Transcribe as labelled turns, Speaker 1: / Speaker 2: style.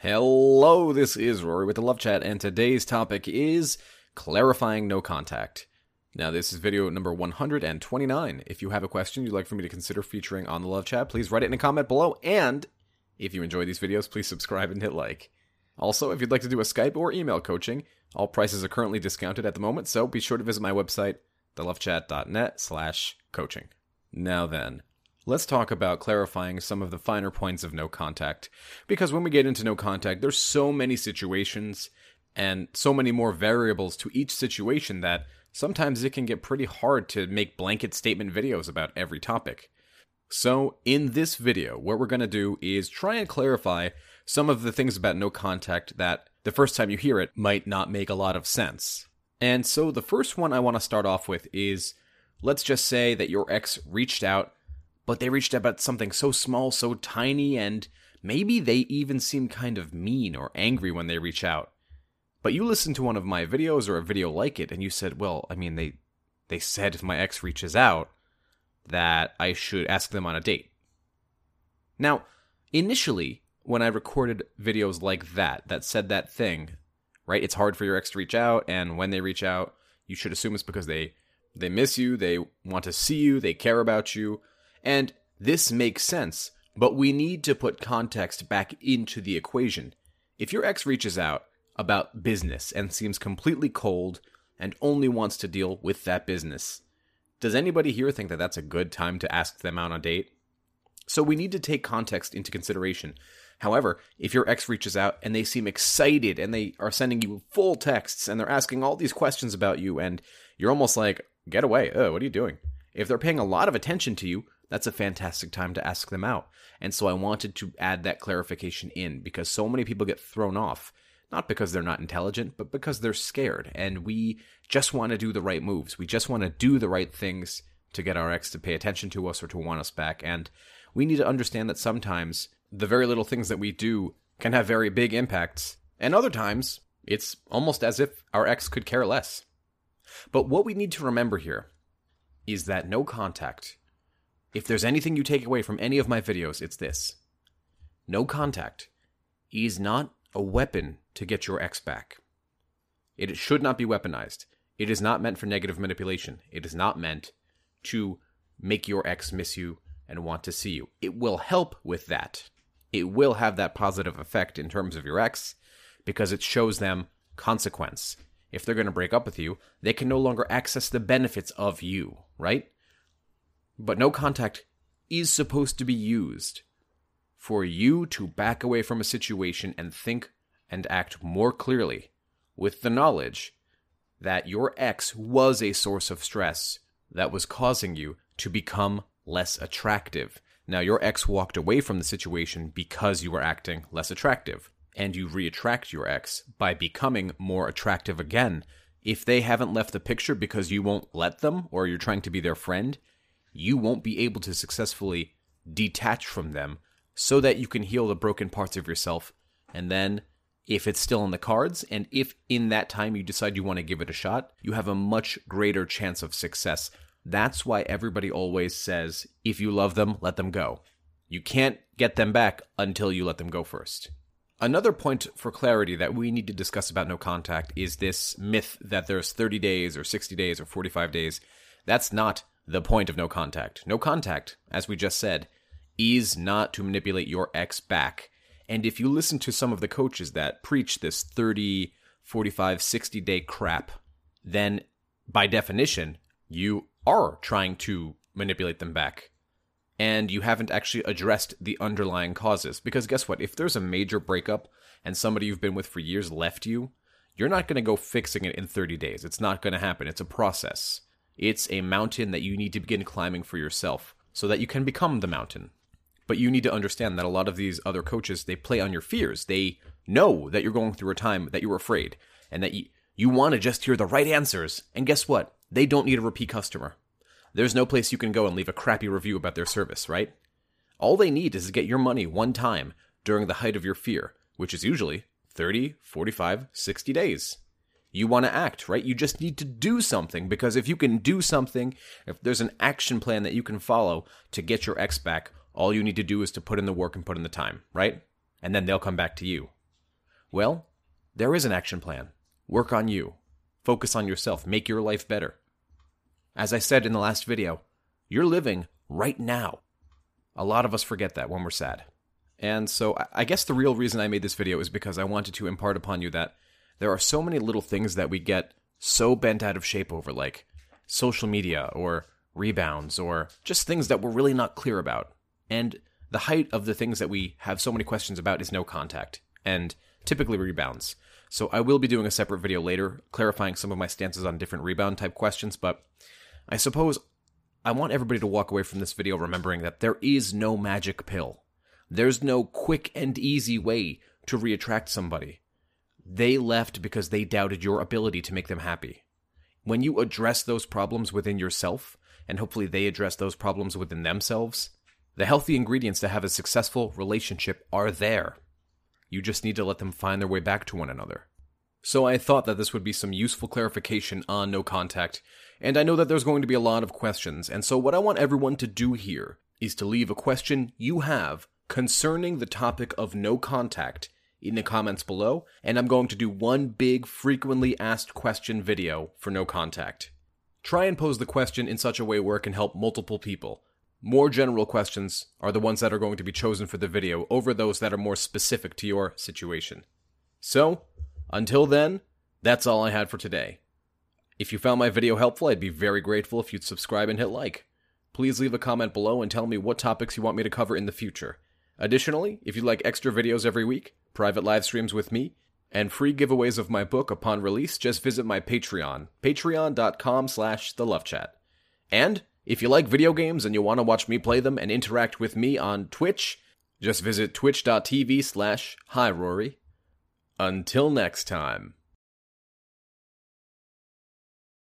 Speaker 1: Hello, this is Rory with the Love Chat, and today's topic is clarifying no contact. Now, this is video number 129. If you have a question you'd like for me to consider featuring on the Love Chat, please write it in a comment below. And if you enjoy these videos, please subscribe and hit like. Also, if you'd like to do a Skype or email coaching, all prices are currently discounted at the moment, so be sure to visit my website, thelovechat.net slash coaching. Now then, let's talk about clarifying some of the finer points of no contact. Because when we get into no contact, there's so many situations and so many more variables to each situation that sometimes it can get pretty hard to make blanket statement videos about every topic. So, in this video, what we're going to do is try and clarify some of the things about no contact that the first time you hear it might not make a lot of sense. And so, the first one I want to start off with is let's just say that your ex reached out but they reached out about something so small, so tiny, and maybe they even seem kind of mean or angry when they reach out. But you listened to one of my videos or a video like it, and you said, well, I mean, they they said if my ex reaches out that I should ask them on a date. Now, initially, when I recorded videos like that, that said that thing, right? It's hard for your ex to reach out, and when they reach out, you should assume it's because they they miss you, they want to see you, they care about you, and this makes sense, but we need to put context back into the equation. If your ex reaches out about business and seems completely cold and only wants to deal with that business, does anybody here think that that's a good time to ask them out on a date? So we need to take context into consideration. However, if your ex reaches out and they seem excited and they are sending you full texts and they're asking all these questions about you and you're almost like, get away, oh, what are you doing? If they're paying a lot of attention to you, that's a fantastic time to ask them out. And so I wanted to add that clarification in because so many people get thrown off, not because they're not intelligent, but because they're scared. And we just want to do the right moves. We just want to do the right things to get our ex to pay attention to us or to want us back. And we need to understand that sometimes the very little things that we do can have very big impacts. And other times, it's almost as if our ex could care less. But what we need to remember here is that no contact if there's anything you take away from any of my videos, it's this no contact is not a weapon to get your ex back. It should not be weaponized. It is not meant for negative manipulation. It is not meant to make your ex miss you and want to see you. It will help with that. It will have that positive effect in terms of your ex because it shows them consequence. If they're going to break up with you, they can no longer access the benefits of you, right? But no contact is supposed to be used for you to back away from a situation and think and act more clearly with the knowledge that your ex was a source of stress that was causing you to become less attractive. Now, your ex walked away from the situation because you were acting less attractive, and you reattract your ex by becoming more attractive again. If they haven't left the picture because you won't let them or you're trying to be their friend, you won't be able to successfully detach from them so that you can heal the broken parts of yourself. And then, if it's still in the cards, and if in that time you decide you want to give it a shot, you have a much greater chance of success. That's why everybody always says if you love them, let them go. You can't get them back until you let them go first. Another point for clarity that we need to discuss about no contact is this myth that there's 30 days or 60 days or 45 days. That's not the point of no contact. No contact, as we just said, is not to manipulate your ex back. And if you listen to some of the coaches that preach this 30, 45, 60 day crap, then by definition, you are trying to manipulate them back. And you haven't actually addressed the underlying causes. Because guess what? If there's a major breakup and somebody you've been with for years left you, you're not going to go fixing it in 30 days. It's not going to happen. It's a process. It's a mountain that you need to begin climbing for yourself so that you can become the mountain. But you need to understand that a lot of these other coaches, they play on your fears. They know that you're going through a time that you're afraid and that you, you want to just hear the right answers. And guess what? They don't need a repeat customer. There's no place you can go and leave a crappy review about their service, right? All they need is to get your money one time during the height of your fear, which is usually 30, 45, 60 days you want to act, right? You just need to do something because if you can do something, if there's an action plan that you can follow to get your ex back, all you need to do is to put in the work and put in the time, right? And then they'll come back to you. Well, there is an action plan. Work on you. Focus on yourself. Make your life better. As I said in the last video, you're living right now. A lot of us forget that when we're sad. And so I guess the real reason I made this video is because I wanted to impart upon you that there are so many little things that we get so bent out of shape over, like social media or rebounds or just things that we're really not clear about. And the height of the things that we have so many questions about is no contact and typically rebounds. So I will be doing a separate video later clarifying some of my stances on different rebound type questions, but I suppose I want everybody to walk away from this video remembering that there is no magic pill. There's no quick and easy way to reattract somebody. They left because they doubted your ability to make them happy. When you address those problems within yourself, and hopefully they address those problems within themselves, the healthy ingredients to have a successful relationship are there. You just need to let them find their way back to one another. So I thought that this would be some useful clarification on no contact, and I know that there's going to be a lot of questions, and so what I want everyone to do here is to leave a question you have concerning the topic of no contact in the comments below, and I'm going to do one big frequently asked question video for no contact. Try and pose the question in such a way where it can help multiple people. More general questions are the ones that are going to be chosen for the video over those that are more specific to your situation. So, until then, that's all I had for today. If you found my video helpful, I'd be very grateful if you'd subscribe and hit like. Please leave a comment below and tell me what topics you want me to cover in the future. Additionally, if you'd like extra videos every week, private live streams with me, and free giveaways of my book upon release, just visit my Patreon, patreon.com slash the love chat. And if you like video games and you want to watch me play them and interact with me on Twitch, just visit twitch.tv slash hi Rory. Until next time.